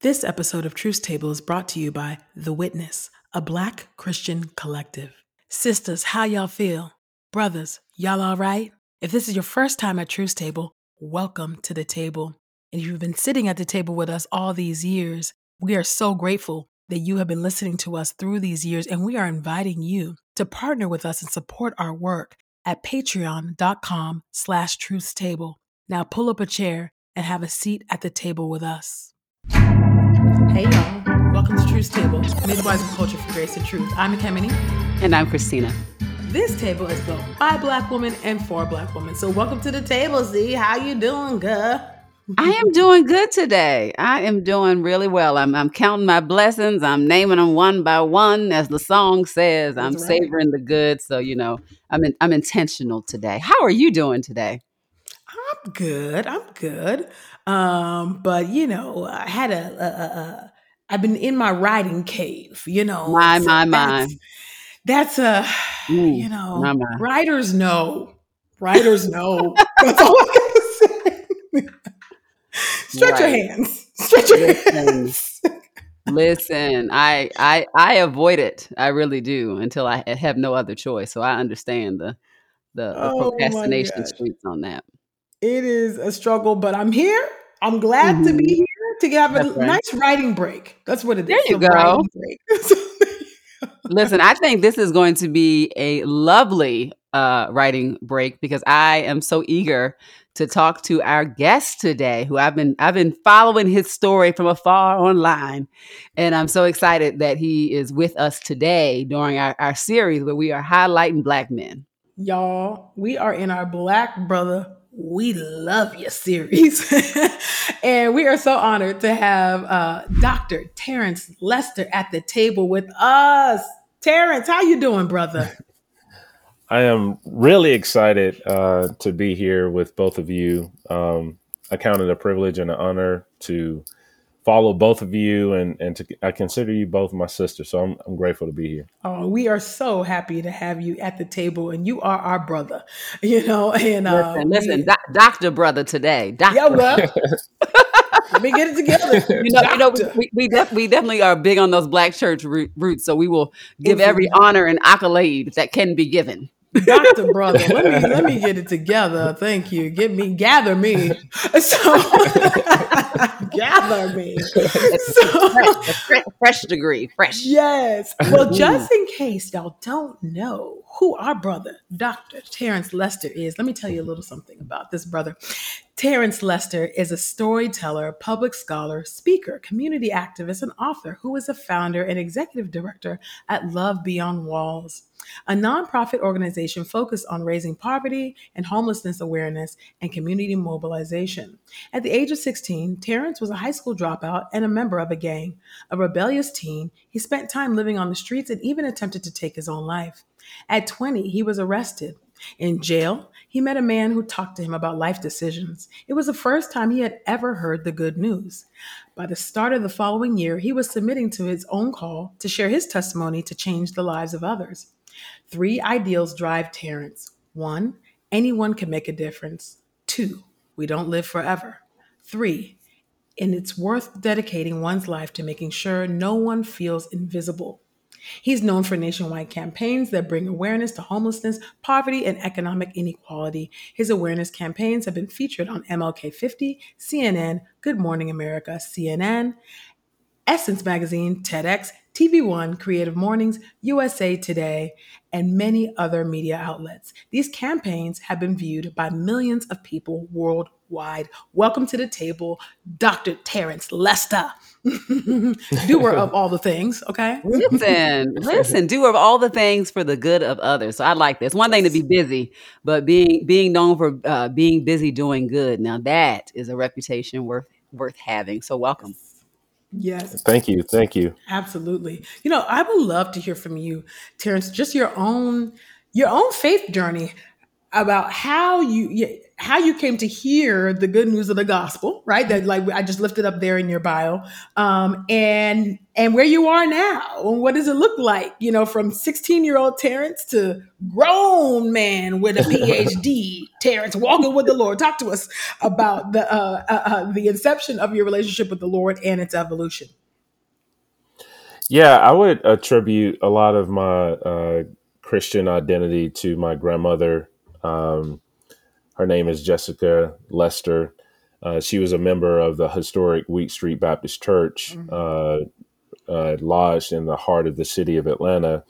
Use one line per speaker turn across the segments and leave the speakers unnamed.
This episode of Truth Table is brought to you by The Witness, a black Christian collective. Sisters, how y'all feel? Brothers, y'all all right? If this is your first time at Truth Table, welcome to the table. And if you've been sitting at the table with us all these years, we are so grateful that you have been listening to us through these years, and we are inviting you to partner with us and support our work at patreon.com slash truthstable. Now pull up a chair and have a seat at the table with us. Hey y'all, welcome to Truth's Table, Midwives of Culture for Grace and Truth. I'm Ekemini.
And I'm Christina.
This table is built by black women and for black women. So welcome to the table, Z. How you doing, girl?
I am doing good today. I am doing really well. I'm, I'm counting my blessings. I'm naming them one by one, as the song says. I'm
right.
savoring the good. So you know, I'm in, I'm intentional today. How are you doing today?
I'm good. I'm good. Um, but you know, I had a, a, a, I've been in my writing cave, you know.
My,
so
my, my.
That's, that's a
Ooh,
you know,
my, my.
writers know. Writers know. That's all I gotta say. Stretch your hands. Stretch your
Listen.
hands.
Listen, I I I avoid it. I really do until I have no other choice. So I understand the the, the
Oh
procrastination streets on that.
It is a struggle, but I'm here. I'm glad to be
Mhm.
here to have a
That's right.
nice writing break. That's what it is.
There you go. Listen, I think this is going to be a lovely uh, writing break because I am so eager to talk to our guest today, who I've been I've been following his story from afar online, and I'm so excited that he is with us today during our, our series where we are highlighting Black men.
Y'all, we are in our Black Brother We Love your series. and we are so honored to have uh, Dr. Terence Lester at the table with us. Terence, how you doing, brother?
I am really excited uh, to be here with both of you. Um, I count it a privilege and an honor to follow both of you, and and to, I consider you both my sisters. So I'm I'm grateful to be here.
Oh, we are so happy to have you at the table, and you are our brother, you know. And uh,
Listen, listen,
we,
doc, Doctor Brother today, Doctor.
yeah, well, let me get it together.
You know, you know, we we, def- we definitely are big on those black church roots, so we will give every honor and accolade that can be given.
Doctor brother, let me let me get it together. Thank you. Get me, gather me. So gather me.
Fresh,
So
fresh, fresh degree, fresh.
yes. Well, just in case y'all don't know who our brother, Dr. Terence Lester, is, let me tell you a little something about this brother. Terence Lester is a storyteller, public scholar, speaker, community activist, and author who is a founder and executive director at Love Beyond Walls, a nonprofit organization focused on raising poverty and homelessness awareness and community mobilization. At the age of 16, Terence was a high school dropout and a member of a gang. A rebellious teen, he spent time living on the streets and even attempted to take his own life. At 20, he was arrested. In jail, he met a man who talked to him about life decisions. It was the first time he had ever heard the good news. By the start of the following year, he was submitting to his own call to share his testimony to change the lives of others. Three ideals drive Terence. One, anyone can make a difference. Two, we don't live forever. Three, and it's worth dedicating one's life to making sure no one feels invisible. He's known for nationwide campaigns that bring awareness to homelessness, poverty, and economic inequality. His awareness campaigns have been featured on MLK 50, CNN, Good Morning America, CNN, Essence Magazine, TEDx, TV One, Creative Mornings, USA Today, and many other media outlets. These campaigns have been viewed by millions of people worldwide. Welcome to the table, Dr. Terence Lester, doer of all the things, okay?
Listen, listen, do of all the things for the good of others. So I like this. One thing to be busy, but being being known for uh, being busy doing good. Now that is a reputation worth worth having. So welcome.
Yes,
Thank you, thank you.
absolutely. You know, I would love to hear from you, Terence, just your own your own faith journey. about how you how you came to hear the good news of the gospel, right? That like I just lifted up there in your bio, um, and and where you are now, and what does it look like? You know, from sixteen year old Terence to grown man with a PhD, Terence walking with the Lord. Talk to us about the uh, uh, uh, the inception of your relationship with the Lord and its evolution.
Yeah, I would attribute a lot of my uh, Christian identity to my grandmother. Um, her name is Jessica Lester. Uh, she was a member of the historic Wheat Street Baptist Church, uh, uh, lodged in the heart of the city of Atlanta.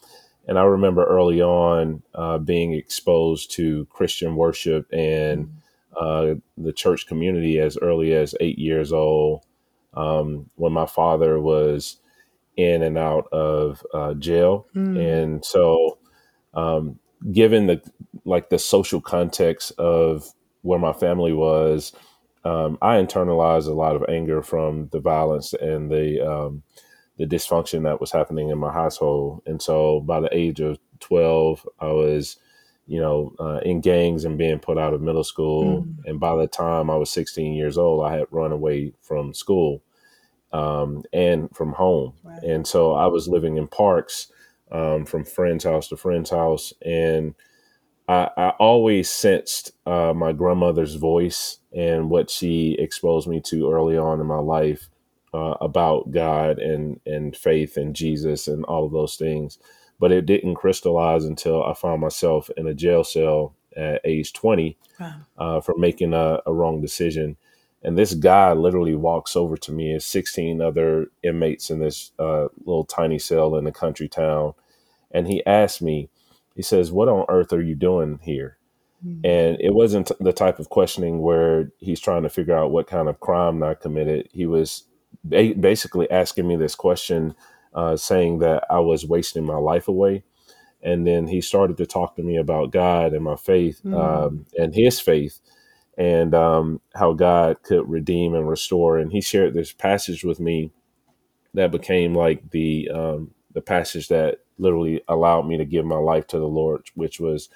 And I remember early on uh, being exposed to Christian worship and uh, the church community as early as eight years old. Um, when my father was in and out of uh, jail,
Mm.
and so um, given the like the social context of where my family was, um, I internalized a lot of anger from the violence and the um, the dysfunction that was happening in my household. And so, by the age of twelve, I was, you know, uh, in gangs and being put out of middle school.
Mm.
And by the time I was sixteen years old, I had run away from school um, and from home.
Right.
And so, I was living in parks um, from friend's house to friend's house, and I, I always sensed uh, my grandmother's voice and what she exposed me to early on in my life uh, about God and and faith and Jesus and all of those things. But it didn't crystallize until I found myself in a jail cell at age 20
Wow.
uh, for making a, a wrong decision. And this guy literally walks over to me and 16 other inmates in this uh, little tiny cell in a country town. And he asked me, he says, What on earth are you doing here?
Mm.
And it wasn't the type of questioning where he's trying to figure out what kind of crime I committed. He was ba- basically asking me this question, uh, saying that I was wasting my life away. And then he started to talk to me about God and my faith
Mm.
um, and his faith and um, how God could redeem and restore. And he shared this passage with me that became like the um, the passage that literally allowed me to give my life to the Lord, which was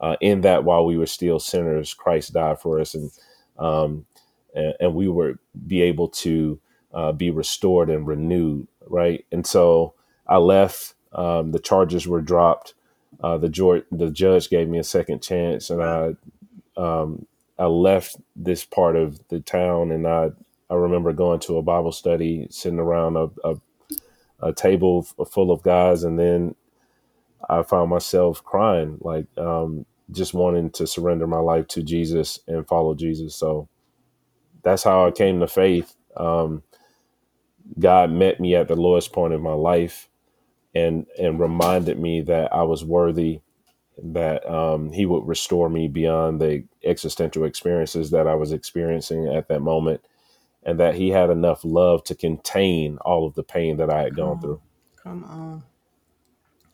uh, in that while we were still sinners, Christ died for us, and um, and, and we were be able to uh, be restored and renewed, right? And so I left. Um, the charges were dropped. Uh, the, the judge gave me a second chance, and I um, I left this part of the town, and I I remember going to a Bible study, sitting around a, a, a table full of guys, and then I found myself crying, like um, just wanting to surrender my life to Jesus and follow Jesus. So that's how I came to faith. Um, God met me at the lowest point of my life, and and reminded me that I was worthy that um, he would restore me beyond the existential experiences that I was experiencing at that moment, and that he had enough love to contain all of the pain that I had
Come
gone
on.
through.
Come on.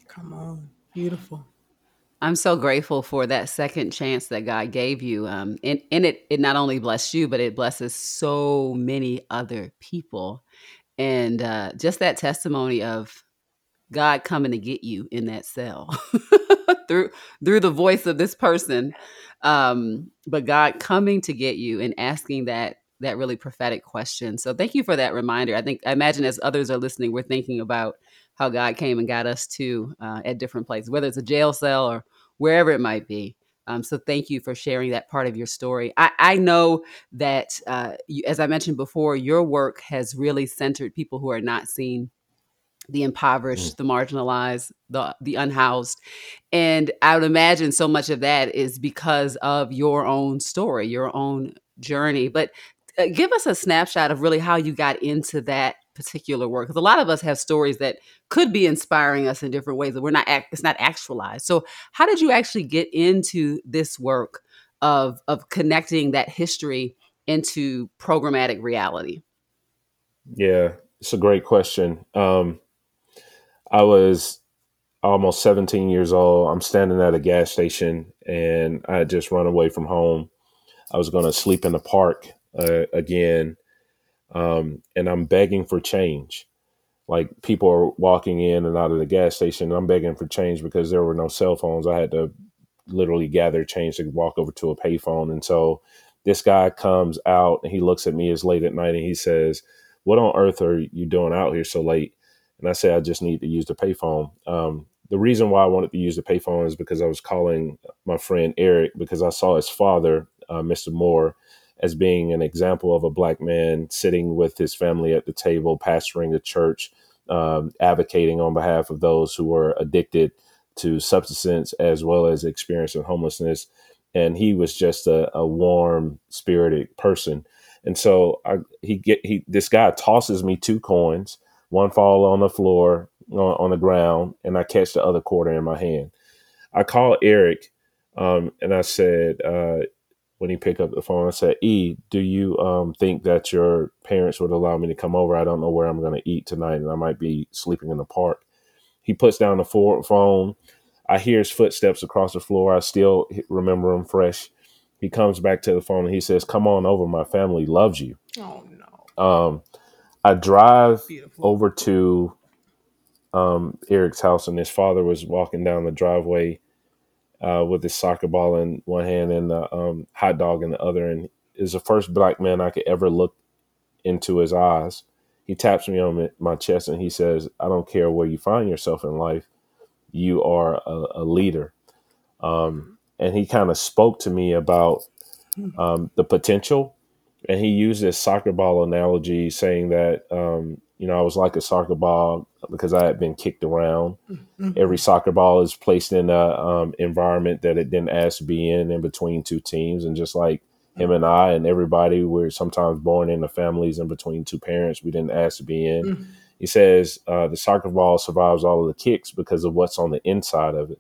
Come on. Beautiful.
I'm so grateful for that second chance that God gave you. Um, and, and it, it not only blessed you, but it blesses so many other people. And uh, just that testimony of God coming to get you in that cell through through the voice of this person, um, but God coming to get you and asking that that really prophetic question. So thank you for that reminder. I think I imagine as others are listening, we're thinking about how God came and got us to uh, at different places, whether it's a jail cell or wherever it might be. Um, so thank you for sharing that part of your story. I, I know that, uh, you, as I mentioned before, your work has really centered people who are not seen the
Mm.
impoverished, the marginalized, the the unhoused. And I would imagine so much of that is because of your own story, your own journey. But uh, give us a snapshot of really how you got into that particular work because a lot of us have stories that could be inspiring us in different ways that we're not it's not actualized so how did you actually get into this work of of connecting that history into programmatic reality
Yeah, it's a great question. Um, I was almost 17 years old. I'm standing at a gas station and I just run away from home. I was going to sleep in the park uh, again. Um, and I'm begging for change. Like people are walking in and out of the gas station. I'm begging for change because there were no cell phones. I had to literally gather change to walk over to a payphone. And so this guy comes out and he looks at me as late at night and he says, "What on earth are you doing out here so late?" And I say, "I just need to use the payphone." Um, the reason why I wanted to use the payphone is because I was calling my friend Eric because I saw his father, uh, Mr. Moore, as being an example of a black man sitting with his family at the table, pastoring a church, um, advocating on behalf of those who were addicted to substance as well as experiencing homelessness. And he was just a, a warm spirited person. And so I, he get he this guy tosses me two coins. One fall on the floor on, on the ground, and I catch the other quarter in my hand. I call Eric, um, and I said, uh, when he picked up the phone, I said, "E, do you um, think that your parents would allow me to come over? I don't know where I'm going to eat tonight, and I might be sleeping in the park." He puts down the phone. I hear his footsteps across the floor. I still remember him fresh. He comes back to the phone and he says, "Come on over. My family loves you."
Oh no.
Um, I drive
Beautiful.
over to um, Eric's house, and his father was walking down the driveway uh, with his soccer ball in one hand and the um, hot dog in the other. And is the first black man I could ever look into his eyes. He taps me on my chest and he says, "I don't care where you find yourself in life, you are a, a leader." Um, and he kind of spoke to me about um, the potential, and he used this soccer ball analogy, saying that um, you know, I was like a soccer ball because I had been kicked around.
Mm-hmm.
Every soccer ball is placed in a um, environment that it didn't ask to be in, in between two teams. And just like him and I and everybody, we're sometimes born into families in between two parents we didn't ask to be in.
Mhm.
He says uh, the soccer ball survives all of the kicks because of what's on the inside of it.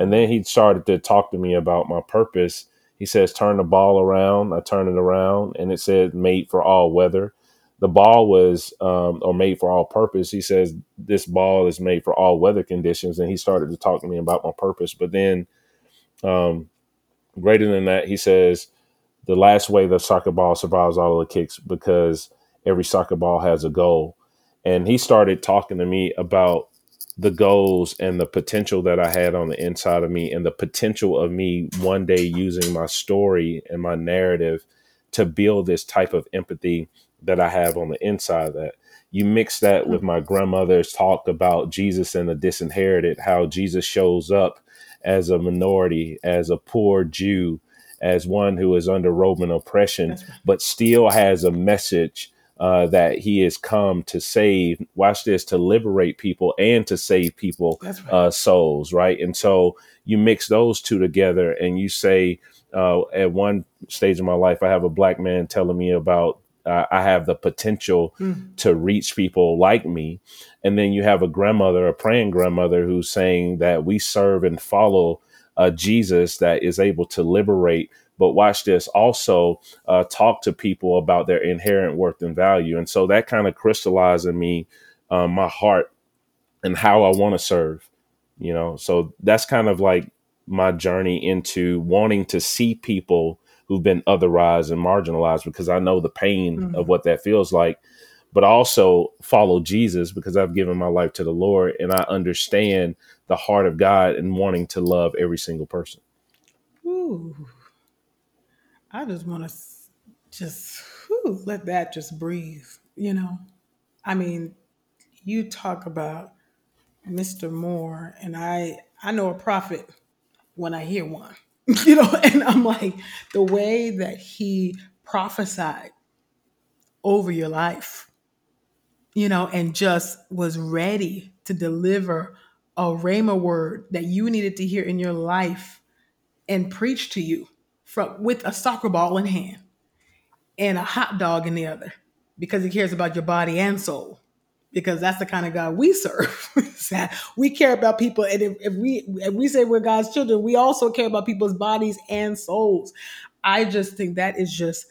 And then he started to talk to me about my purpose. He says, turn the ball around. I turn it around and it said made for all weather. The ball was, um, or made for all purpose. He says, this ball is made for all weather conditions. And he started to talk to me about my purpose. But then, um, greater than that, he says, the last way the soccer ball survives all of the kicks because every soccer ball has a goal. And he started talking to me about the goals and the potential that I had on the inside of me and the potential of me one day using my story and my narrative to build this type of empathy that I have on the inside that. You mix that with my grandmother's talk about Jesus and the disinherited, how Jesus shows up as a minority, as a poor Jew, as one who is under Roman oppression, but still has a message uh, that he has come to save. Watch this to liberate people and to save people
right.
uh, souls, right? And so you mix those two together, and you say, uh, at one stage of my life, I have a black man telling me about uh, I have the potential
Mm.
to reach people like me, and then you have a grandmother, a praying grandmother, who's saying that we serve and follow a Jesus that is able to liberate. But watch this also uh, talk to people about their inherent worth and value. And so that kind of crystallized in me um, my heart and how I want to serve, you know. So that's kind of like my journey into wanting to see people who've been otherized and marginalized because I know the pain
Mhm.
of what that feels like, but also follow Jesus because I've given my life to the Lord and I understand the heart of God and wanting to love every single person.
Ooh. I just want to just whew, let that just breathe, you know? I mean, you talk about Mr. Moore, and I I know a prophet when I hear one, you know, and I'm like, the way that he prophesied over your life, you know, and just was ready to deliver a rhema word that you needed to hear in your life and preach to you from with a soccer ball in hand and a hot dog in the other because he cares about your body and soul because that's the kind of God we serve. we care about people, and if, if we if we say we're God's children, we also care about people's bodies and souls. I just think that is just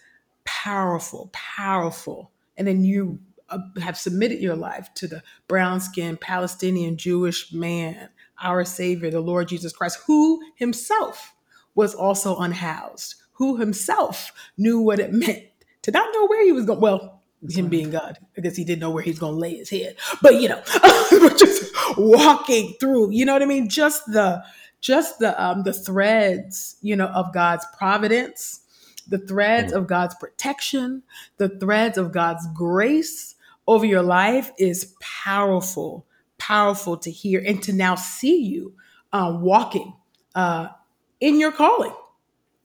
powerful, powerful. And then you uh, have submitted your life to the brown skinned Palestinian Jewish man, our Savior, the Lord Jesus Christ, who himself was also unhoused, who himself knew what it meant to not know where he was going. Well, him being God, I guess he didn't know where he's going to lay his head. But you know, just walking through, you know what I mean? Just the just the um, the threads, you know, of God's providence, the threads
Mm.
of God's protection, the threads of God's grace over your life is powerful, powerful to hear and to now see you um, walking uh, in your calling,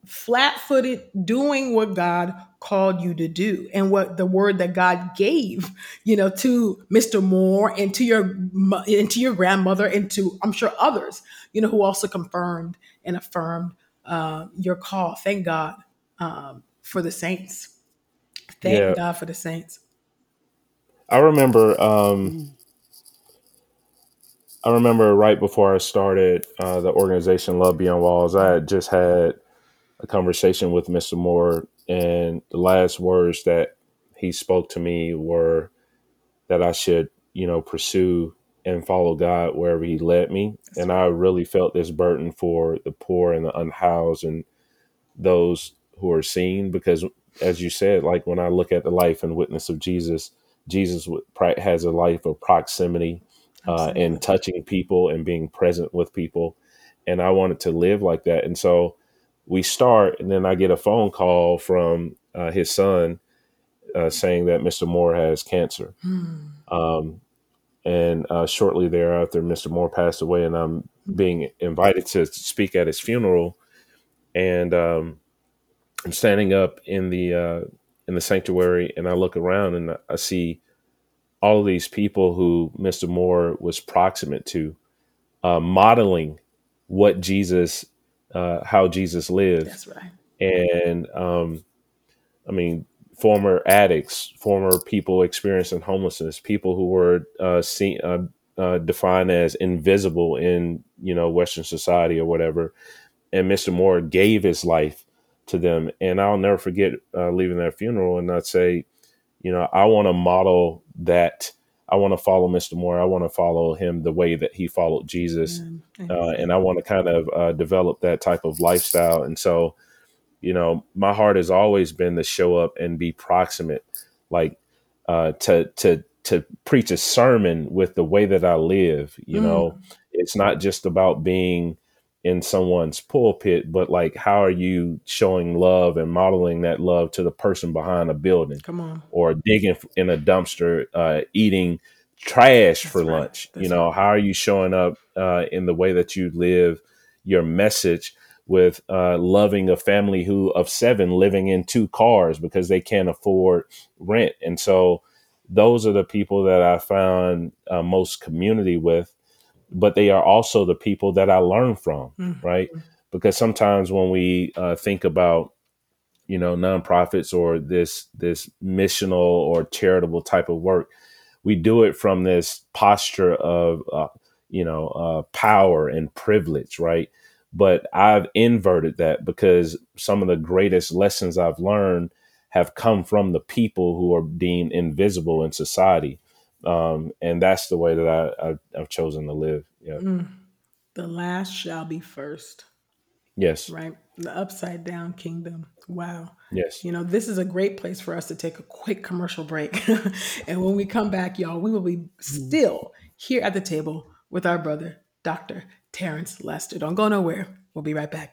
flat footed, doing what God called you to do and what the word that God gave, you know, to Mr. Moore and to your and to your grandmother and to I'm sure others, you know, who also confirmed and affirmed uh, your call. Thank God um, for the saints. Thank
Yeah.
God for the saints.
I remember. Um, I remember right before I started uh, the organization Love Beyond Walls, I had just had a conversation with Mr. Moore, and the last words that he spoke to me were that I should, you know, pursue and follow God wherever He led me. And I really felt this burden for the poor and the unhoused and those who are seen, because as you said, like when I look at the life and witness of Jesus, Jesus has a life of proximity uh, and touching people and being present with people. And I wanted to live like that. And so we start, and then I get a phone call from uh, his son uh, saying that Mr. Moore has cancer.
Hmm.
Um, and uh, shortly thereafter, Mr. Moore passed away, and I'm being invited to speak at his funeral. And um, I'm standing up in the uh, in the sanctuary, and I look around, and I see all of these people who Mr. Moore was proximate to, uh, modeling what Jesus, uh, how Jesus lived,
That's right.
and um, I mean, former addicts, former people experiencing homelessness, people who were uh, seen, uh, uh, defined as invisible in you know Western society or whatever. And Mr. Moore gave his life to them, and I'll never forget uh, leaving that funeral and I'd say, you know, I want to model that. I want to follow Mr. Moore. I want to follow him the way that he followed Jesus,
Amen.
uh, and I want to kind of uh, develop that type of lifestyle. And so, you know, my heart has always been to show up and be proximate, like uh, to to to preach a sermon with the way that I live. You
Mm.
know, it's not just about being in someone's pulpit, but like how are you showing love and modeling that love to the person behind a building
Come on.
or digging in a dumpster, uh, eating trash
That's
for
right.
lunch? you
That's
know, how are you showing up uh, in the way that you live your message? with uh, loving a family who of seven living in two cars because they can't afford rent and so those are the people that i found uh, most community with but they are also the people that i learn from
Mm.
right? Because sometimes when we uh, think about you know nonprofits or this this missional or charitable type of work we do it from this posture of uh, you know uh, power and privilege right? But i've inverted that because some of the greatest lessons i've learned have come from the people who are deemed invisible in society um, and that's the way that I, I've, I've chosen to live yeah
Mm. The last shall be first,
yes
right? The upside down kingdom. Wow.
yes
You know, this is a great place for us to take a quick commercial break. and when we come back, y'all, we will be still here at the table with our brother, Dr. Terence Lester. Don't go nowhere. We'll be right back.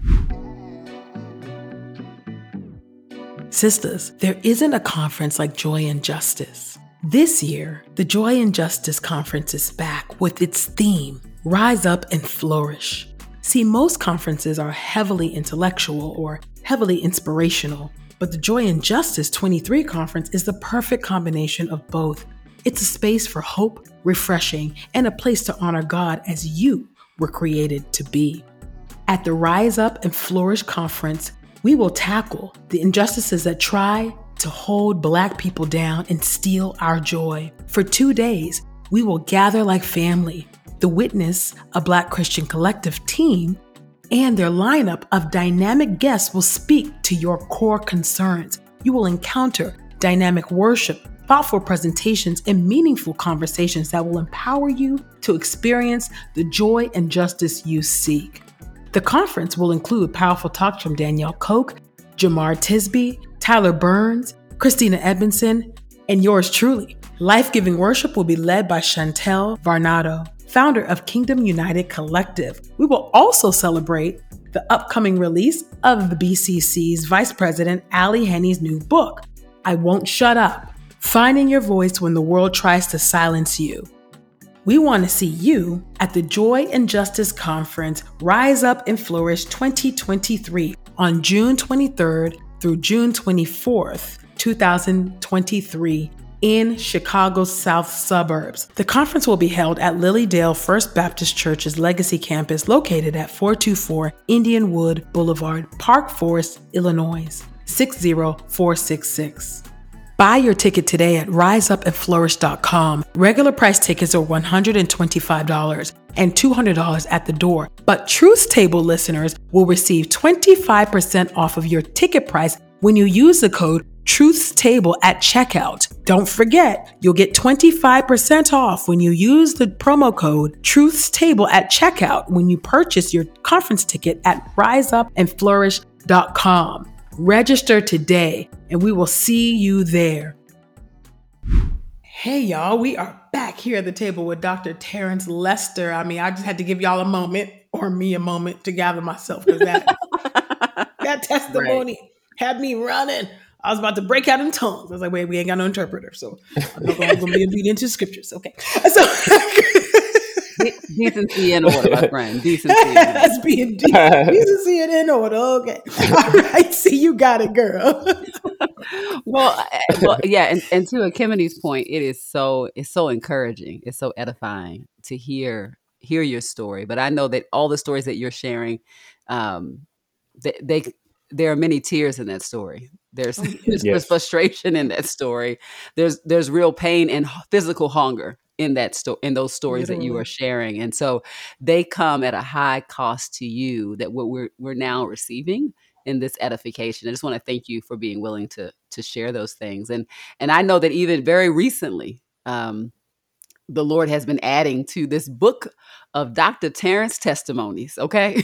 Sisters, there isn't a conference like Joy and Justice. This year, the Joy and Justice Conference is back with its theme Rise Up and Flourish. See, most conferences are heavily intellectual or heavily inspirational, but the Joy and Justice 23 conference is the perfect combination of both. It's a space for hope, refreshing, and a place to honor God as you were created to be. At the Rise Up and Flourish conference, we will tackle the injustices that try to hold Black people down and steal our joy. For two days, we will gather like family, the Witness, a Black Christian collective team, and their lineup of dynamic guests will speak to your core concerns. You will encounter dynamic worship, thoughtful presentations, and meaningful conversations that will empower you to experience the joy and justice you seek. The conference will include powerful talks from Danielle Koch, Jemar Tisby, Tyler Burns, Christina Edmondson, and yours truly. Life giving worship will be led by Chantel Varnado. founder of Kingdom United Collective. We will also celebrate the upcoming release of the BCC's Vice President Ally Henny's new book, I Won't Shut Up Finding Your Voice When the World Tries to Silence You. We want to see you at the Joy and Justice Conference Rise Up and Flourish 2023 on June 23rd through June 24th, 2023 in Chicago's south suburbs. The conference will be held at Lilydale First Baptist Church's Legacy Campus located at 424 Indian Wood Boulevard, Park Forest, Illinois 60466. Buy your ticket today at riseupandflourish.com. Regular price tickets are $125 and $200 at the door, but Truth Table listeners will receive 25% off of your ticket price when you use the code Truth's Table at checkout. Don't forget, you'll get 25% off when you use the promo code Truth's Table at checkout when you purchase your conference ticket at riseupandflourish.com. Register today and we will see you there. Hey, y'all, we are back here at the table with Dr. Terence Lester. I mean, I just had to give y'all a moment or me a moment to gather myself because that, that testimony right. had me running. I was about to break out in tongues. I was like, wait, we ain't got no interpreter. So I'm not going to be obedient to scriptures. Okay. So
decency in order, my friend. Decency.
That's being de- decency and in order. Okay. All right. See, you got it, girl.
well, well, yeah, and, and to Ekemini's point, it is so it's so encouraging. It's so edifying to hear hear your story. But I know that all the stories that you're sharing, um, they, they there are many tears in that story. There's, oh, there's, yes. there's frustration in that story. There's there's real pain and physical hunger in that sto- in those stories Literally. that you are sharing and so they come at a high cost to you that what we're we're now receiving in this edification i just want to thank you for being willing to to share those things and and i know that even very recently um the Lord has been adding to this book of Dr. Terence testimonies. Okay,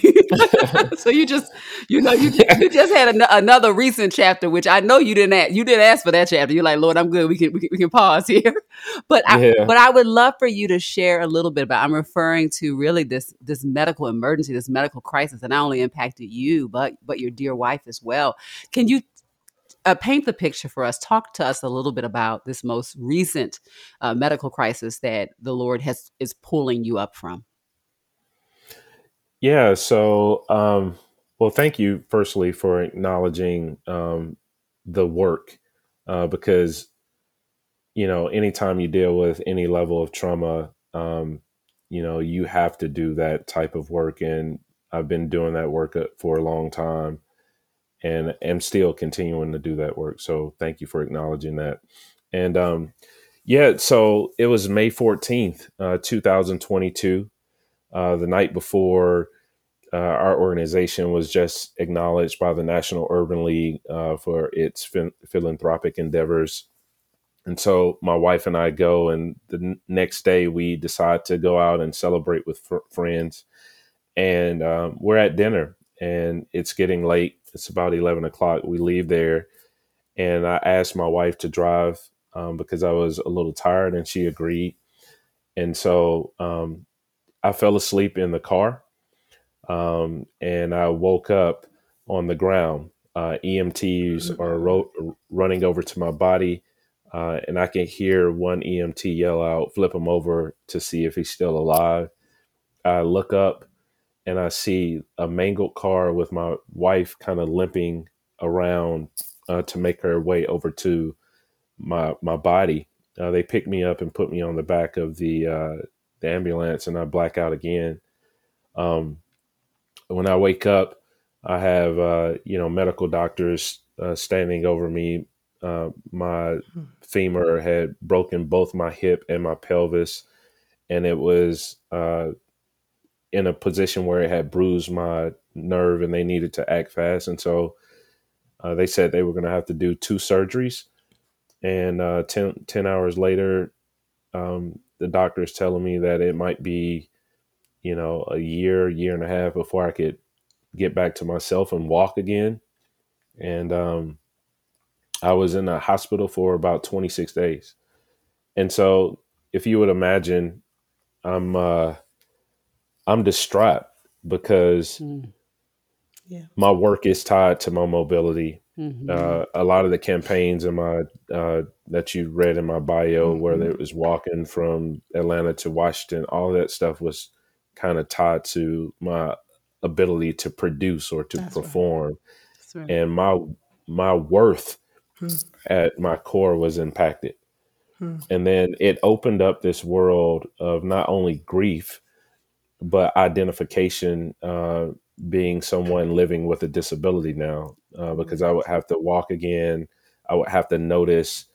so you just you know you, you just had an- another recent chapter, which I know you didn't ask, you didn't ask for that chapter. You're like, Lord, I'm good. We can we can, we can pause here, but I, yeah. but I would love for you to share a little bit about. I'm referring to really this this medical emergency, this medical crisis that not only impacted you, but but your dear wife as well. Can you uh, paint the picture for us. Talk to us a little bit about this most recent uh, medical crisis that the Lord has is pulling you up from.
Yeah. So, um, well, thank you firstly for acknowledging um, the work uh, because you know anytime you deal with any level of trauma, um, you know you have to do that type of work, and I've been doing that work uh, for a long time and am still continuing to do that work. So thank you for acknowledging that. And um, yeah, so it was May 14th, uh, 2022, uh, the night before uh, our organization was just acknowledged by the National Urban League uh, for its philanthropic endeavors. And so my wife and I go, and the n- next day we decide to go out and celebrate with fr- friends. And um, we're at dinner, and it's getting late it's about 11 o'clock. We leave there, and I asked my wife to drive um, because I was a little tired, and she agreed. And so um, I fell asleep in the car, um, and I woke up on the ground. Uh, EMTs are ro- running over to my body, uh, and I can hear one EMT yell out, "Flip him over to see if he's still alive." I look up and I see a mangled car with my wife kind of limping around uh, to make her way over to my my body. Uh, they pick me up and put me on the back of the uh, the ambulance, and I black out again. Um, when I wake up, I have uh, you know medical doctors uh, standing over me. Uh, my hmm. femur had broken both my hip and my pelvis, and it was in a position where it had bruised my nerve and they needed to act fast. And so uh, they said they were going to have to do two surgeries. And uh, 10, 10 hours later, um, the doctor is telling me that it might be, you know, a year, year and a half before I could get back to myself and walk again. And um, I was in a hospital for about 26 days. And so if you would imagine I'm uh, I'm distraught because
Mm.
Yeah.
my work is tied to my mobility.
Mhm.
Uh, a lot of the campaigns in my uh, that you read in my bio,
Mhm.
whether it was walking from Atlanta to Washington, all that stuff was kind of tied to my ability to produce or to
That's right.
perform,
That's right.
and my my worth
Hmm.
at my core was impacted.
Hmm.
And then it opened up this world of not only grief, but identification, uh, being someone living with a disability now, uh, because I would have to walk again. I would have to notice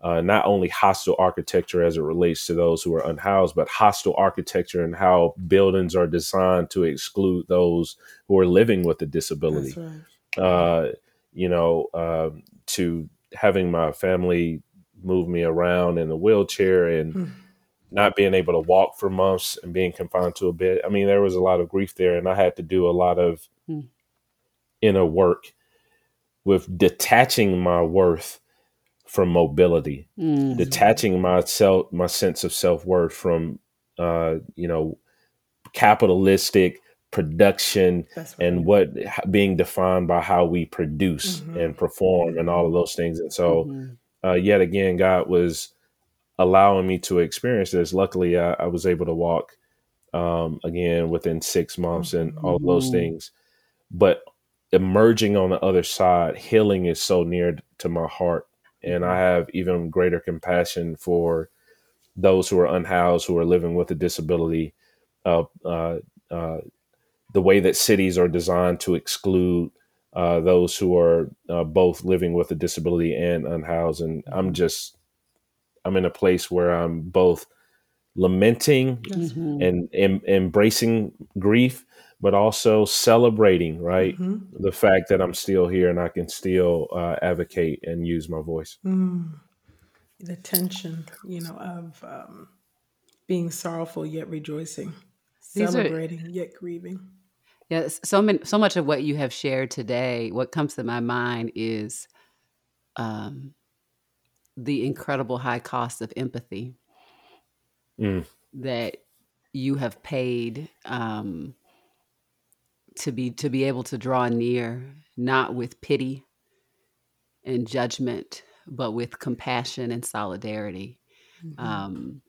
uh, not only hostile architecture as it relates to those who are unhoused, but hostile architecture and how buildings are designed to exclude those who are living with a disability
right.
uh, you know, um, to having my family move me around in a wheelchair and
Hmm.
Not being able to walk for months and being confined to a bed. I mean, there was a lot of grief there, and I had to do a lot of
Hmm.
inner work with detaching my worth from mobility,
Mm.
detaching my self, my sense of self worth from, uh, you know, capitalistic production
right.
and what being defined by how we produce
Mhm.
and perform and all of those things. And so,
Mhm.
uh, yet again, God was allowing me to experience this. Luckily, I, I was able to walk um, again within six months and all of those things. But emerging on the other side, healing is so near to my heart. And I have even greater compassion for those who are unhoused, who are living with a disability. Uh, uh, uh, the way that cities are designed to exclude uh, those who are uh, both living with a disability and unhoused. And I'm just, I'm in a place where I'm both lamenting
That's right.
Mhm.
and em- embracing grief, but also celebrating, right?
Mhm.
The fact that I'm still here and I can still uh, advocate and use my voice.
Mm. The tension, you know, of um, being sorrowful yet rejoicing,
These are-
celebrating yet grieving.
Yes, so many, so much of what you have shared today. What comes to my mind is um, the incredible high cost of empathy
Mm.
that you have paid um, to be to be able to draw near, not with pity and judgment, but with compassion and solidarity.
Mhm.
Um,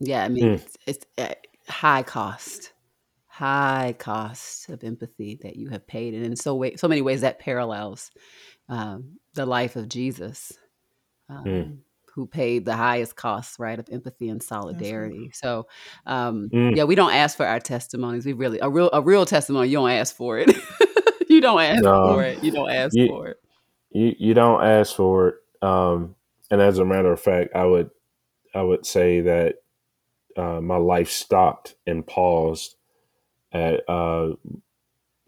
yeah, I mean,
Mm.
it's, it's uh, high cost, high cost of empathy that you have paid, and in so way, so many ways that parallels um, the life of Jesus, um, who paid the highest costs, right, of empathy and solidarity. So, um,
Mm.
yeah, we don't ask for our testimonies. We really a real a real testimony. You don't ask for it. you don't ask
No.
for it. You don't ask
You-
for it.
You you don't ask for it. Um, and as a matter of fact, I would I would say that uh, my life stopped and paused at uh,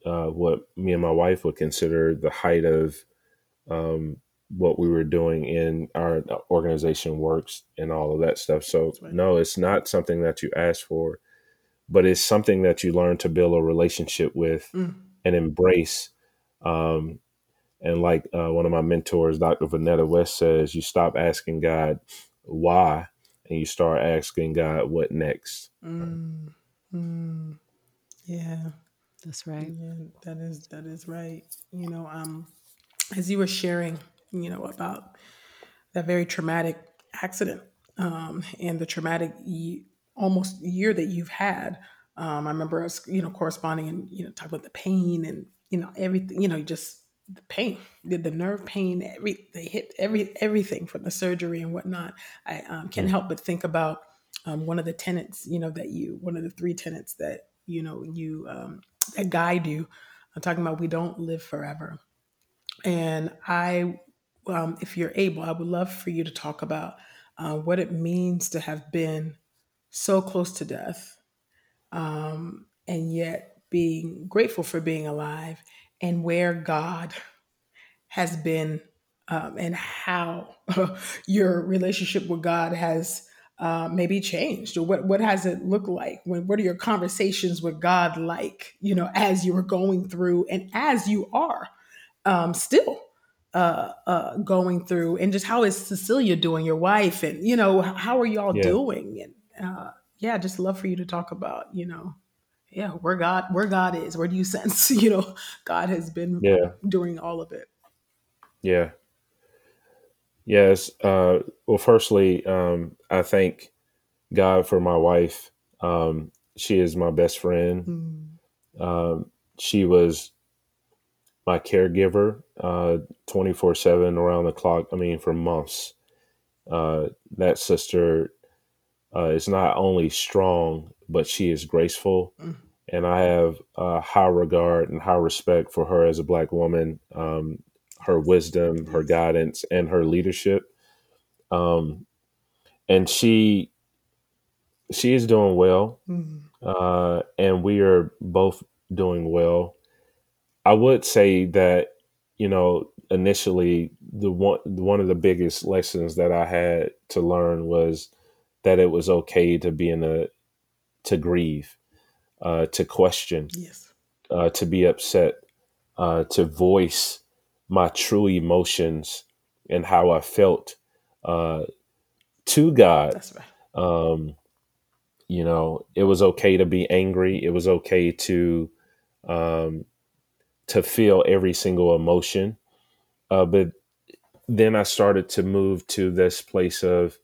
uh, what me and my wife would consider the height of um, what we were doing in our organization works and all of that stuff. So
right.
no, it's not something that you ask for, but it's something that you learn to build a relationship with
Mm.
and embrace. Um, and like uh, one of my mentors, Dr. Vanetta West says, you stop asking God why and you start asking God what next.
Mm. Mm. Yeah.
That's right.
Yeah, that is that is right. You know, um, as you were sharing, you know, about that very traumatic accident um, and the traumatic ye- almost year that you've had. Um, I remember us, you know, corresponding and you know talking about the pain and you know everything. You know, just the pain, the, the nerve pain. Every they hit every everything from the surgery and whatnot. I um, can't
Mm.
help but think about um, one of the tenants. You know that you one of the three tenants that you know you um, that guide you. I'm talking about we don't live forever. And I, um, if you're able, I would love for you to talk about uh, what it means to have been so close to death um, and yet being grateful for being alive and where God has been um, and how your relationship with God has uh, maybe changed or what, what has it looked like? When, what are your conversations with God like, you know, as you were going through and as you are um, still uh, uh, going through and just how is Cecilia doing, your wife, and, you know, how are y'all
Yeah.
doing? And, uh, yeah, just love for you to talk about, you know, yeah, where God where God is. Where do you sense, you know, God has been
Yeah.
doing all of it.
Yeah. Yes. Uh, well, firstly, um, I thank God for my wife. Um, she is my best friend.
Mm.
Um, she was my caregiver, twenty four seven around the clock. I mean, for months. Uh, that sister uh, is not only strong, but she is graceful,
Mm.
and I have uh, high regard and high respect for her as a black woman. Um, her wisdom, her guidance, and her leadership. Um, and she she is doing well,
Mm.
uh, and we are both doing well. I would say that you know initially the one one of the biggest lessons that I had to learn was that it was okay to be in a to grieve, uh, to question,
Yes.
uh, to be upset, uh, to voice my true emotions and how I felt uh, to God.
That's right.
Um, you know, it was okay to be angry. It was okay to um, to feel every single emotion. Uh, but then I started to move to this place of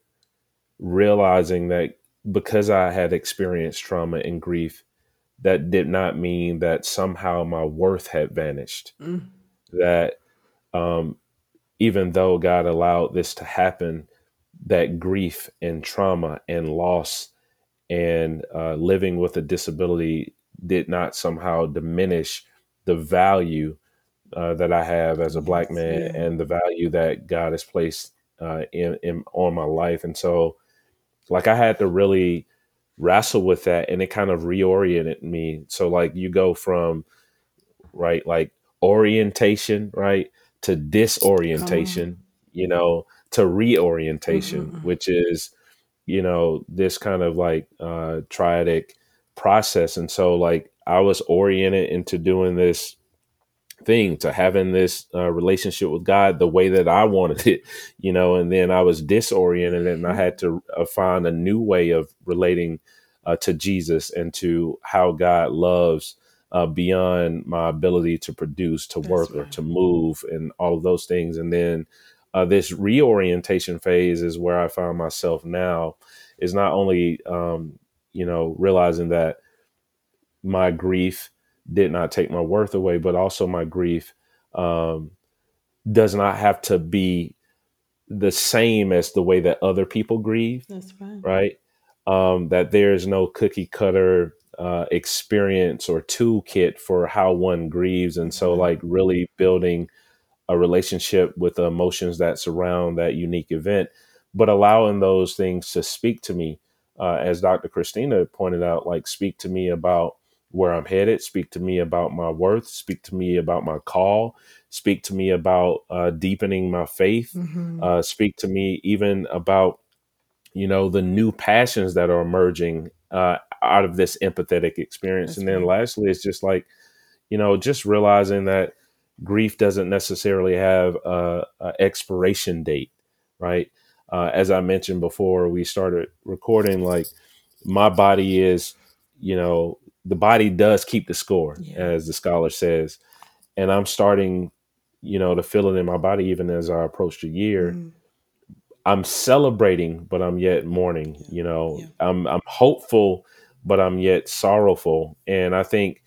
realizing that because I had experienced trauma and grief, that did not mean that somehow my worth had vanished.
Mm.
That um, even though God allowed this to happen, that grief and trauma and loss and uh, living with a disability did not somehow diminish the value uh, that I have as a black man
Yeah.
and the value that God has placed uh, in, in on my life. And so, like, I had to really wrestle with that, and it kind of reoriented me. So, like, you go from right, like orientation, right, to disorientation, you know, to reorientation,
Mm-mm-mm.
which is you know this kind of like uh triadic process and so like i was oriented into doing this thing to having this uh, relationship with god the way that i wanted it you know and then i was disoriented and i had to uh, find a new way of relating uh, to jesus and to how god loves uh, beyond my ability to produce to
That's
work or to move and all of those things and then uh, this reorientation phase is where I find myself now. Is not only um, you know realizing that my grief did not take my worth away, but also my grief um, does not have to be the same as the way that other people grieve.
That's right.
Right? Um, that there is no cookie cutter uh, experience or toolkit for how one grieves, and so like really building a relationship with the emotions that surround that unique event, but allowing those things to speak to me, uh, as Dr. Christina pointed out, like speak to me about where I'm headed, speak to me about my worth, speak to me about my call, speak to me about uh, deepening my faith,
Mm-hmm.
uh, speak to me even about you know the new passions that are emerging uh, out of this empathetic experience,
That's
and then lastly, it's just like you know just realizing that grief doesn't necessarily have a, a expiration date right? Uh, as i mentioned before we started recording like my body is you know the body does keep the score
Yeah.
as the scholar says and i'm starting you know to feel it in my body even as i approach the year
Mm.
i'm celebrating but i'm yet mourning
Yeah.
you know
Yeah.
i'm i'm hopeful but i'm yet sorrowful and i think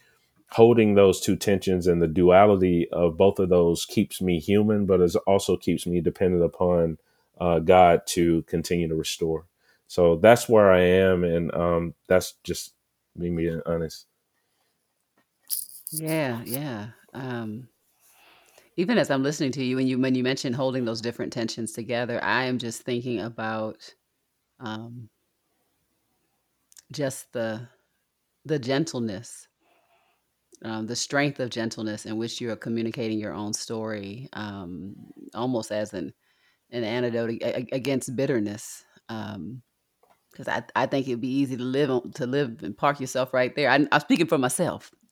holding those two tensions and the duality of both of those keeps me human, but it also keeps me dependent upon uh, God to continue to restore. So that's where I am, and um, that's just me being honest.
Yeah, yeah. Um, even as I'm listening to you, when you when you mentioned holding those different tensions together, I am just thinking about um, just the the gentleness, um, the strength of gentleness in which you are communicating your own story, um, almost as an an antidote against bitterness. Um, because I, I think it'd be easy to live on to live and park yourself right there. I, I'm speaking for myself.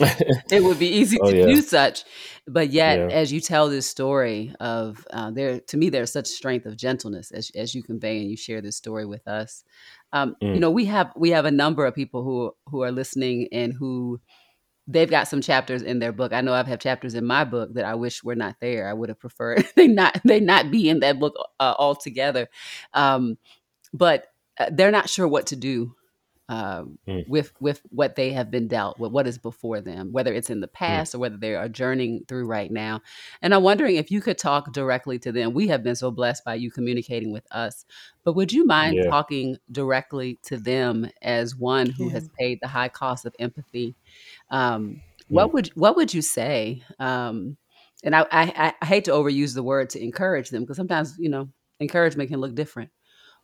it would be easy
Oh
to
yeah,
do such. But yet,
yeah,
as you tell this story of uh, there, to me, there's such strength of gentleness as, as you convey and you share this story with us. Um, you
mm,
know, we have we have a number of people who who are listening and who they've got some chapters in their book. I know I've had chapters in my book that I wish were not there. I would have preferred they not they not be in that book uh, altogether. Um, but uh, they're not sure what to do um,
mm,
with with what they have been dealt with, what is before them, whether it's in the
mm,
past or whether they are journeying through right now. And I'm wondering if you could talk directly to them. We have been so blessed by you communicating with us, but would you mind
yeah,
talking directly to them as one who
Yeah.
has paid the high cost of empathy? Um,
mm,
what would what would you say? Um, and I, I I hate to overuse the word to encourage them because sometimes you know encouragement can look different.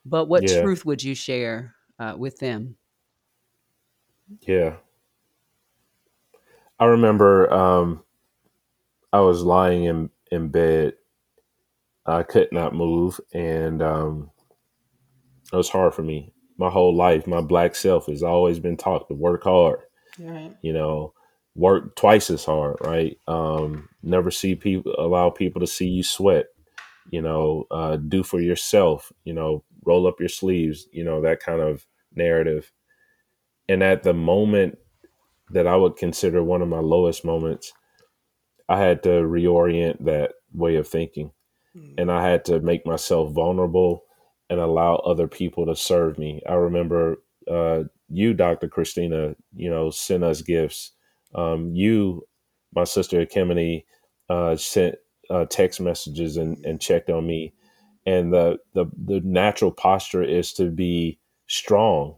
But what
yeah,
truth would you share uh, with them?
yeah. I remember um, I was lying in in bed. I could not move, and um, it was hard for me. My whole life, my black self has always been taught to work hard.
Right.
You know, work twice as hard, right? Um, never see people allow people to see you sweat. You know, uh, do for yourself. You know, roll up your sleeves. You know that kind of narrative. And at the moment that I would consider one of my lowest moments, I had to reorient that way of thinking
Mm.
and I had to make myself vulnerable and allow other people to serve me. I remember uh, you, Dr. Christina, you know, sent us gifts. Um, you, my sister Kimini, uh, sent uh, text messages and, and checked on me. And the, the the natural posture is to be strong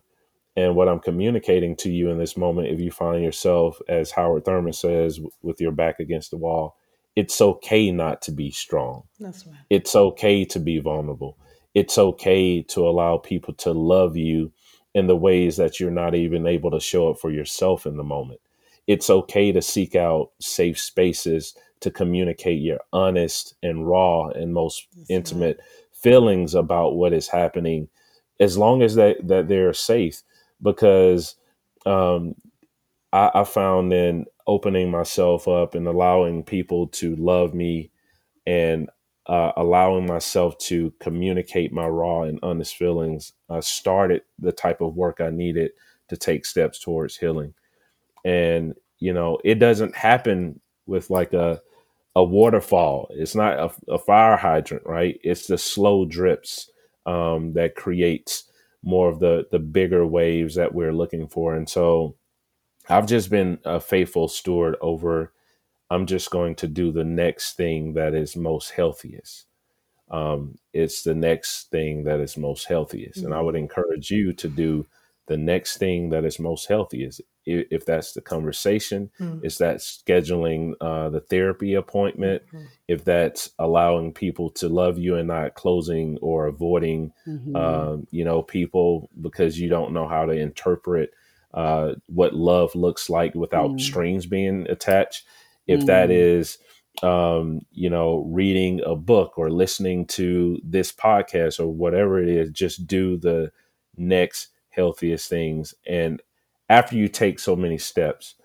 and what I'm communicating to you in this moment, if you find yourself, as Howard Thurman says, with your back against the wall, it's okay not to be strong.
That's right.
It's okay to be vulnerable. It's okay to allow people to love you in the ways that you're not even able to show up for yourself in the moment. It's okay to seek out safe spaces to communicate your honest and raw and most
That's right.
intimate feelings about what is happening as long as that, that they're safe because um, I, I found in opening myself up and allowing people to love me and uh, allowing myself to communicate my raw and honest feelings i started the type of work I needed to take steps towards healing. And you know, it doesn't happen with like a a waterfall. It's not a, a fire hydrant, right? It's the slow drips um, that creates more of the the bigger waves that we're looking for. And so, I've just been a faithful steward over. I'm just going to do the next thing that is most healthiest. Um, it's the next thing that is most healthiest, and I would
Mhm.
encourage you to do the next thing that is most healthiest. If that's the conversation,
Mm.
is that scheduling uh, the therapy appointment,
Mhm.
if that's allowing people to love you and not closing or avoiding
Mhm.
um, you know, people because you don't know how to interpret uh, what love looks like without
Mm.
strings being attached. If that
Mm.
is, um, you know, reading a book or listening to this podcast or whatever it is, just do the next healthiest things. And after you take so many steps,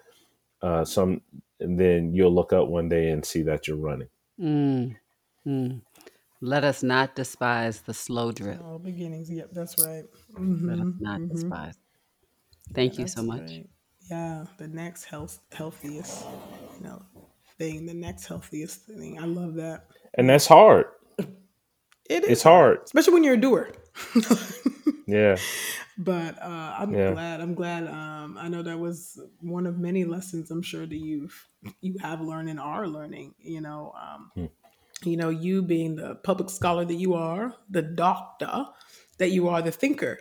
uh, some, and then you'll look up one day and see that you're running.
Mm. Mm. Let us not despise the slow drip.
All beginnings. Yep, that's right.
Let us
hmm
not
hmm
despise.
Yeah,
Thank you so much.
great. Yeah, the next health healthiest, you know, thing. The next healthiest thing. I love that.
And that's hard.
It
It's
hard,
hard.
especially when you're a doer.
Yeah.
but uh, I'm
Yeah.
glad. I'm glad. Um, I know that was one of many lessons I'm sure that you've you have learned and are learning. You know, um,
Hmm.
you know, you being the public scholar that you are, the doctor that you are, the thinker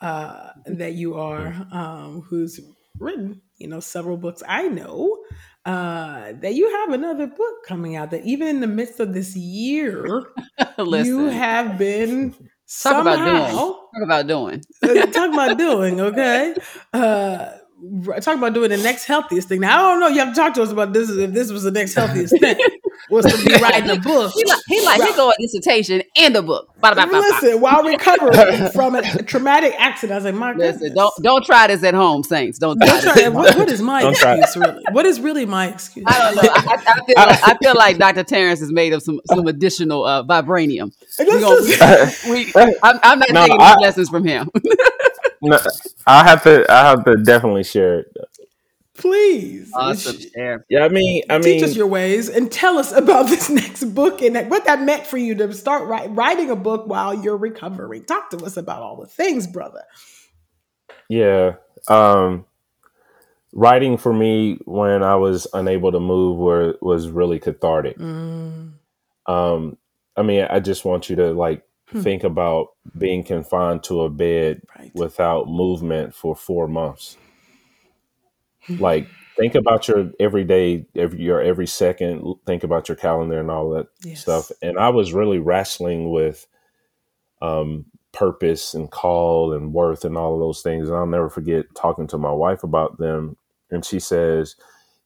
uh, that you are, um, who's written, you know, several books. I know uh, that you have another book coming out. That even in the midst of this year, you have been
talk about doing. Talk about doing.
uh, talk about doing okay uh talk about doing the next healthiest thing now i don't know you have to talk to us about this if this was the next healthiest thing was to be writing a book.
he like, he like, he go a dissertation and a book.
Listen, while recovering from a traumatic accident, I was like, my
Listen,
goodness.
don't don't try this at home, saints. Don't try
Don't
this.
try- what, what is my
Don't
excuse, really? What is really my excuse?
I don't know. I, I, feel like, I feel like Dr. Terence is made of some some additional uh, vibranium. We gonna-
just-
We, I'm, I'm not
No,
taking
I-
any lessons from him.
No, I have to. I have to definitely share it.
please.
awesome. Yeah.
Yeah, I mean, I
Teach
mean,
us your ways and tell us about this next book and what that meant for you to start write, writing a book while you're recovering. Talk to us about all the things, brother.
yeah. Um, writing for me when I was unable to move were, was really cathartic.
Mm,
Um, I mean, I just want you to like
Hmm.
think about being confined to a bed
right.
Without movement for four months. Like, think about your everyday, every your every second. Think about your calendar and all that
Yes.
stuff. And I was really wrestling with um, purpose and call and worth and all of those things. And I'll never forget talking to my wife about them. And she says,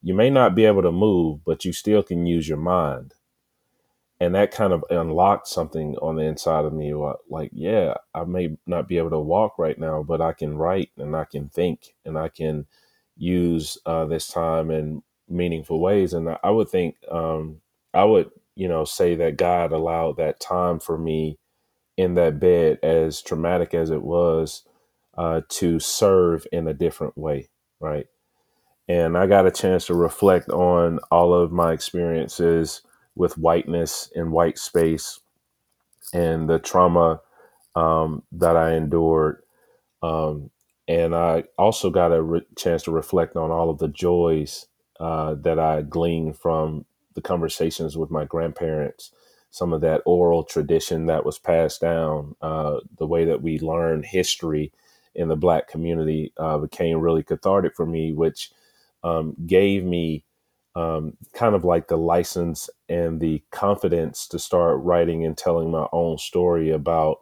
"You may not be able to move, but you still can use your mind." And that kind of unlocked something on the inside of me. Like, yeah, I may not be able to walk right now, but I can write and I can think and I can use uh, this time in meaningful ways. And I, would think, um, I would, you know, say that God allowed that time for me in that bed, as traumatic as it was, uh, to serve in a different way, right? And I got a chance to reflect on all of my experiences with whiteness and white space and the trauma um, that I endured. Um, and I also got a re- chance to reflect on all of the joys uh, that I gleaned from the conversations with my grandparents, some of that oral tradition that was passed down, uh, the way that we learn history in the Black community uh, became really cathartic for me, which um, gave me um, kind of like the license and the confidence to start writing and telling my own story about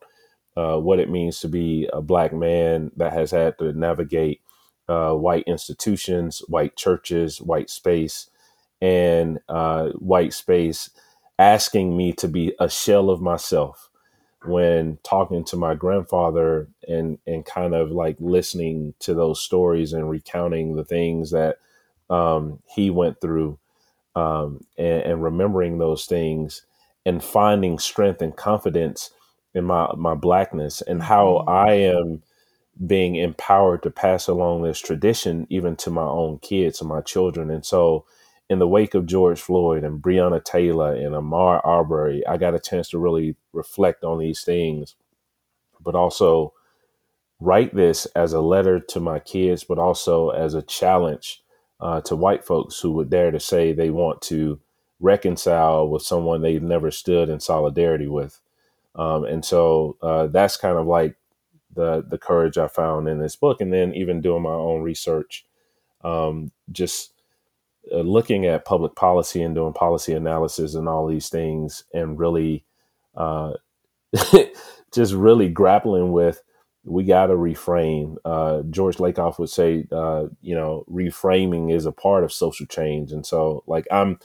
uh, what it means to be a black man that has had to navigate uh, white institutions, white churches, white space, and uh, white space asking me to be a shell of myself when talking to my grandfather and and kind of like listening to those stories and recounting the things that um, he went through um, and, and remembering those things and finding strength and confidence in my my blackness and how
Mhm.
I am being empowered to pass along this tradition even to my own kids and my children. And so in the wake of George Floyd and Breonna Taylor and Ahmaud Arbery, I got a chance to really reflect on these things, but also write this as a letter to my kids, but also as a challenge uh, to white folks who would dare to say they want to reconcile with someone they've never stood in solidarity with. Um, and so uh, that's kind of like the the courage I found in this book, and then even doing my own research, um, just uh, looking at public policy and doing policy analysis and all these things, and really uh, just really grappling with we got to reframe. Uh, George Lakoff would say, uh, you know, reframing is a part of social change, and so like I'm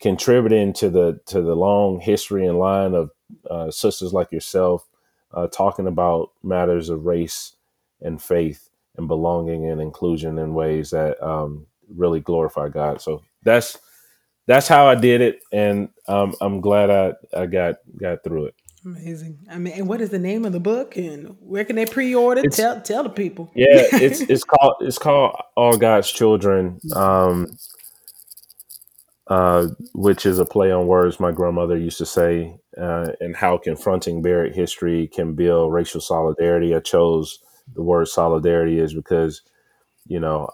contributing to the to the long history and line of uh, sisters like yourself uh, talking about matters of race and faith and belonging and inclusion in ways that um, really glorify God. So that's that's how I did it, and um, I'm glad I, I got got through it.
Amazing. I mean, and what is the name of the book and where can they pre-order?
It's-
tell tell the people.
Yeah, it's it's called it's called All God's Children, um, uh, which is a play on words my grandmother used to say, uh, and how confronting buried history can build racial solidarity. I chose the word solidarity is because you know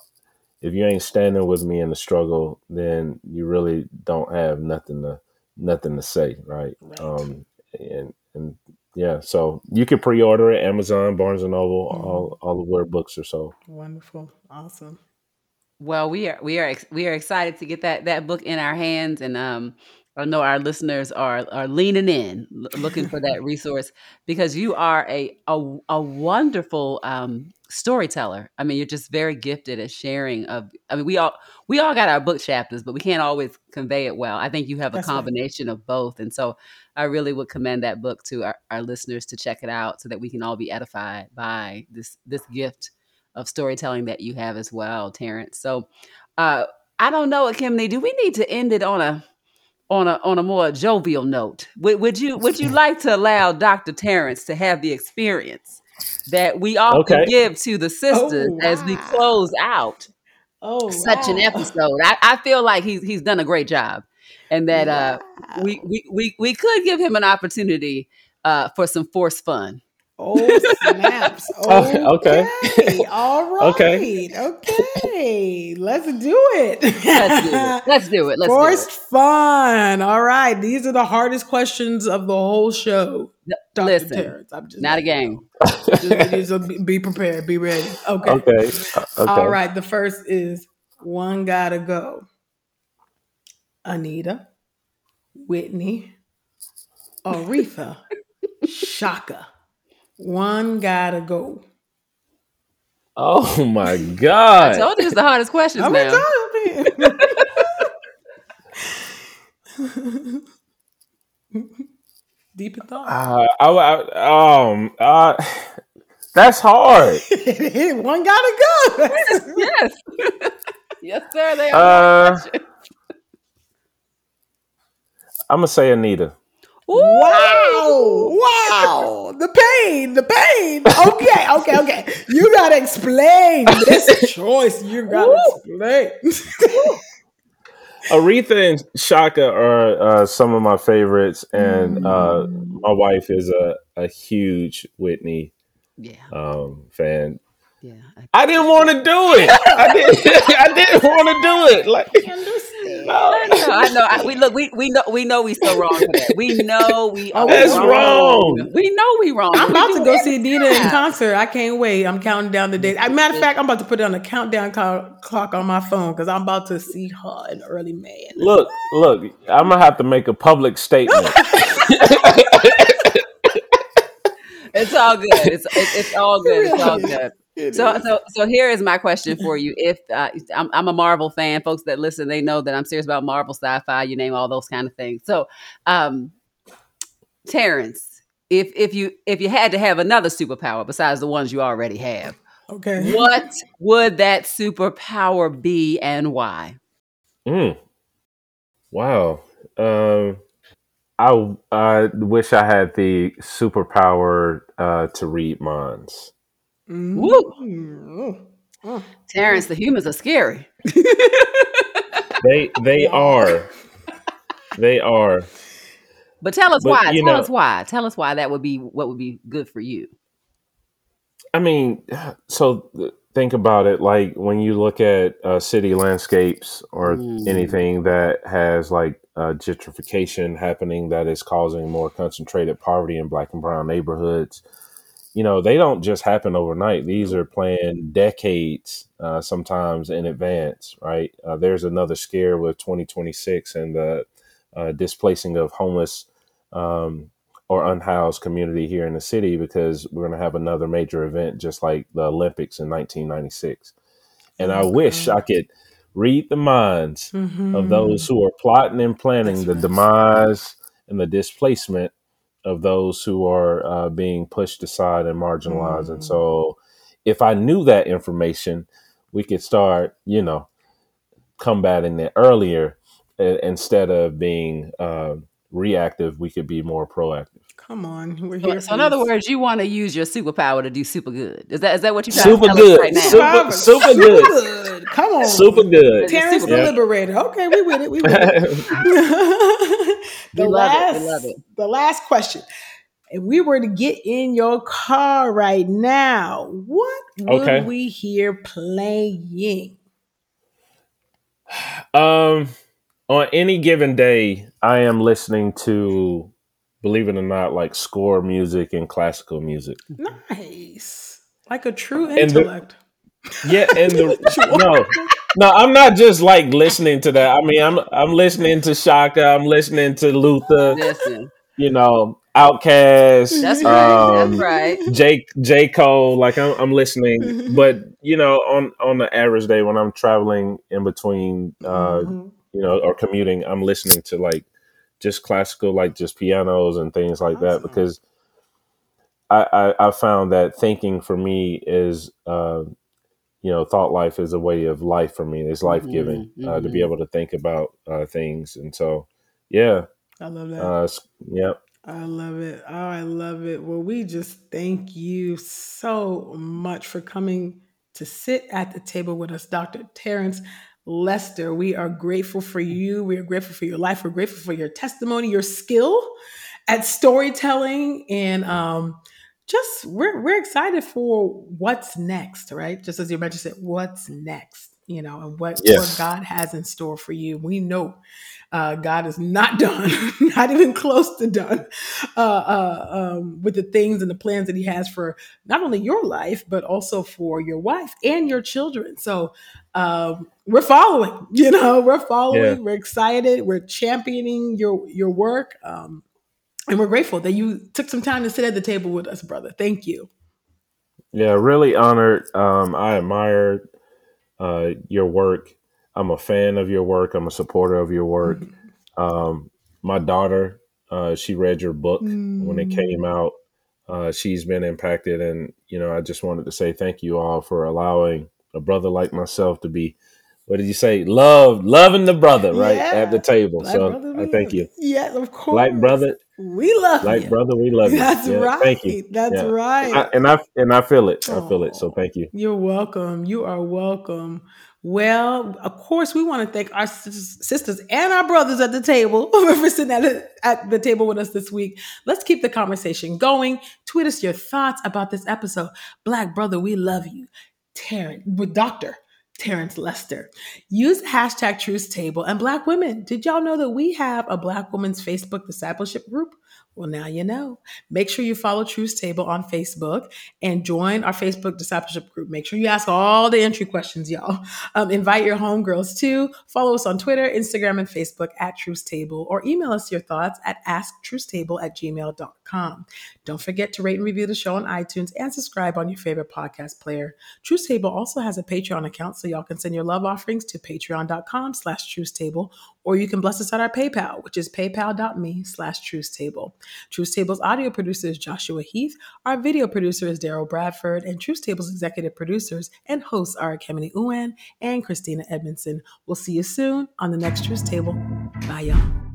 if you ain't standing with me in the struggle, then you really don't have nothing to nothing to say, right?
Right.
Um, and and yeah, so you can pre-order it Amazon, Barnes and Noble,
Mhm.
all all the word books or so.
Wonderful. Awesome.
Well, we are we are ex- we are excited to get that that book in our hands, and um, I know our listeners are are leaning in, looking for that resource because you are a a, a wonderful um, storyteller. I mean, you're just very gifted at sharing. Of I mean, we all we all got our book chapters, but we can't always convey it well. I think you have a That's combination right. of both, and so I really would commend that book to our, our listeners to check it out so that we can all be edified by this this gift of storytelling that you have as well, Terence. So, uh, I don't know, Kimney, do we need to end it on a on a on a more jovial note? Would, would you would you like to allow Dr. Terence to have the experience that we often okay. give to the sisters oh, wow. as we close out oh, such wow. an episode? I, I feel like he's he's done a great job, and that wow. uh, we, we we we could give him an opportunity uh, for some force fun.
Oh snaps!
Okay.
okay. All right. Okay. Okay. Let's do it.
Let's do it. Let's do it. Let's
Forced do it. fun. All right. These are the hardest questions of the whole show.
Dr. Listen, Terence, I'm just not a game.
just, be prepared. Be ready. Okay.
Okay.
okay. All right. The first is one gotta go. Anita, Whitney, Aretha, Chaka. One gotta go.
Oh my god!
I told you it's the hardest question. I'm now.
Deep in thought.
Uh, I, I, um, uh, that's hard.
One gotta go.
yes, yes, yes, sir. They are. Uh,
I'm gonna say Anita.
Wow! Wow! The pain, the pain. Okay, okay, okay. You gotta explain this choice. You gotta explain.
Aretha and Chaka are uh, some of my favorites, and uh, mm. my wife is a, a huge Whitney
yeah.
um, fan. Yeah, I, I didn't want to do it. I didn't. I didn't want to do it. Like,
no. I know. I know. I, we look. We we know. We know we so wrong for that. We know we oh,
are That's wrong. wrong.
We know we wrong.
I'm about to go see Dina in concert. I can't wait. I'm counting down the days. matter of fact, I'm about to put it on a countdown clock on my phone because I'm about to see her in early May.
Look, look. I'm gonna have to make a public statement.
it's all good. It's, it's, it's all good. It's all good. So, so, so here is my question for you. If uh, I'm, I'm, a Marvel fan, folks that listen, they know that I'm serious about Marvel, sci-fi, you name all those kind of things. So, um, Terence, if if you if you had to have another superpower besides the ones you already have,
okay,
what would that superpower be and why?
Mm. Wow. Um, I I wish I had the superpower uh, to read minds.
Mm-hmm. Woo. Oh. Terence, the humans are scary.
they they are. They are.
But tell us but, why. Tell know, us why. Tell us why that would be what would be good for you.
I mean, so think about it like when you look at uh, city landscapes or mm. anything that has like uh, gentrification happening that is causing more concentrated poverty in black and brown neighborhoods you know, they don't just happen overnight. These are planned decades, uh, sometimes in advance, right? Uh, there's another scare with 2026 and the uh, displacing of homeless um, or unhoused community here in the city because we're going to have another major event just like the Olympics in 1996. And I wish I could read the minds mm-hmm. of those who are plotting and planning That's the right. demise and the displacement of those who are uh, being pushed aside and marginalized. Mm. And so, if I knew that information, we could start, you know, combating it earlier uh, instead of being uh, reactive. We could be more proactive.
Come on, we're here.
So, in other words, you want to use your superpower to do super good. Is that is that what you
super good? Right super, super good. good.
Come on,
super good.
Terence super the yeah. Liberator. Okay, we with it. We with it. the last, it. We love it. The last question. If we were to get in your car right now, what would okay. we hear playing?
Um, on any given day, I am listening to believe it or not, like score music and classical music.
Nice, like a true intellect.
The, yeah, and the no, no, I'm not just like listening to that. I mean, I'm I'm listening to Chaka. I'm listening to Luther.
Listen,
You know, Outkast.
that's right.
um,
that's right.
J J Cole. Like I'm I'm listening, but you know, on on the average day when I'm traveling in between, uh,
Mhm.
you know, or commuting, I'm listening to like just classical, like just pianos and things like that because I, I I found that thinking for me is. Uh, you know, thought life is a way of life for me. It's life giving
Mhm,
uh, to be
mhm.
able to think about uh, things, and so yeah,
I love that.
uh, yeah,
I love it. Oh, I love it. Well, we just thank you so much for coming to sit at the table with us, Dr. Terence Lester. We are grateful for you. We are grateful for your life. We're grateful for your testimony, your skill at storytelling, and um, just we're we're excited for what's next, right? Just as you mentioned, said, what's next, you know, and what, what God has in store for you. We know uh, God is not done, not even close to done uh, uh, um, with the things and the plans that He has for not only your life, but also for your wife and your children. So um, we're following, you know, we're following,
Yeah.
we're excited, we're championing your your work. Um, and we're grateful that you took some time to sit at the table with us, brother. Thank you.
yeah. Really honored. Um, I admire uh, your work. I'm a fan of your work. I'm a supporter of your work. Um, my daughter, uh, she read your book when it came out. Uh, she's been impacted, and you know, I just wanted to say thank you all for allowing a brother like myself to be. What did you say? Love, loving the brother, right
Yeah.
at the table.
Black
so
brother,
I thank you,
Yes, of course.
black brother,
we love
black
you.
brother. We love you.
That's
Yeah,
right.
Thank you.
That's
Yeah.
right.
I, and I and I feel it. I feel it. So thank you.
You're welcome. You are welcome. Well, of course, we want to thank our sisters and our brothers at the table for sitting at, the- at the table with us this week. Let's keep the conversation going. Tweet us your thoughts about this episode. Black brother, we love you. Terence, with Dr. Terence Lester. Use hashtag Truth Table and Black Women. Did y'all know that we have a Black Women's Facebook discipleship group? Well, now you know. Make sure you follow Truth Table on Facebook and join our Facebook discipleship group. Make sure you ask all the entry questions, y'all. Um, invite your homegirls too. Follow us on Twitter, Instagram, and Facebook at Truth Table or email us your thoughts at asktruthstable at gmail.com. Don't forget to rate and review the show on iTunes and subscribe on your favorite podcast player. Truth Table also has a Patreon account, so y'all can send your love offerings to patreon.com slash truthstable, or you can bless us at our PayPal, which is paypal.me slash truthstable. Truth Table's audio producer is Joshua Heath. Our video producer is Daryl Bradford, and Truth Table's executive producers and hosts are Ekemini Uwan and Christina Edmondson. We'll see you soon on the next Truth Table. Bye, y'all.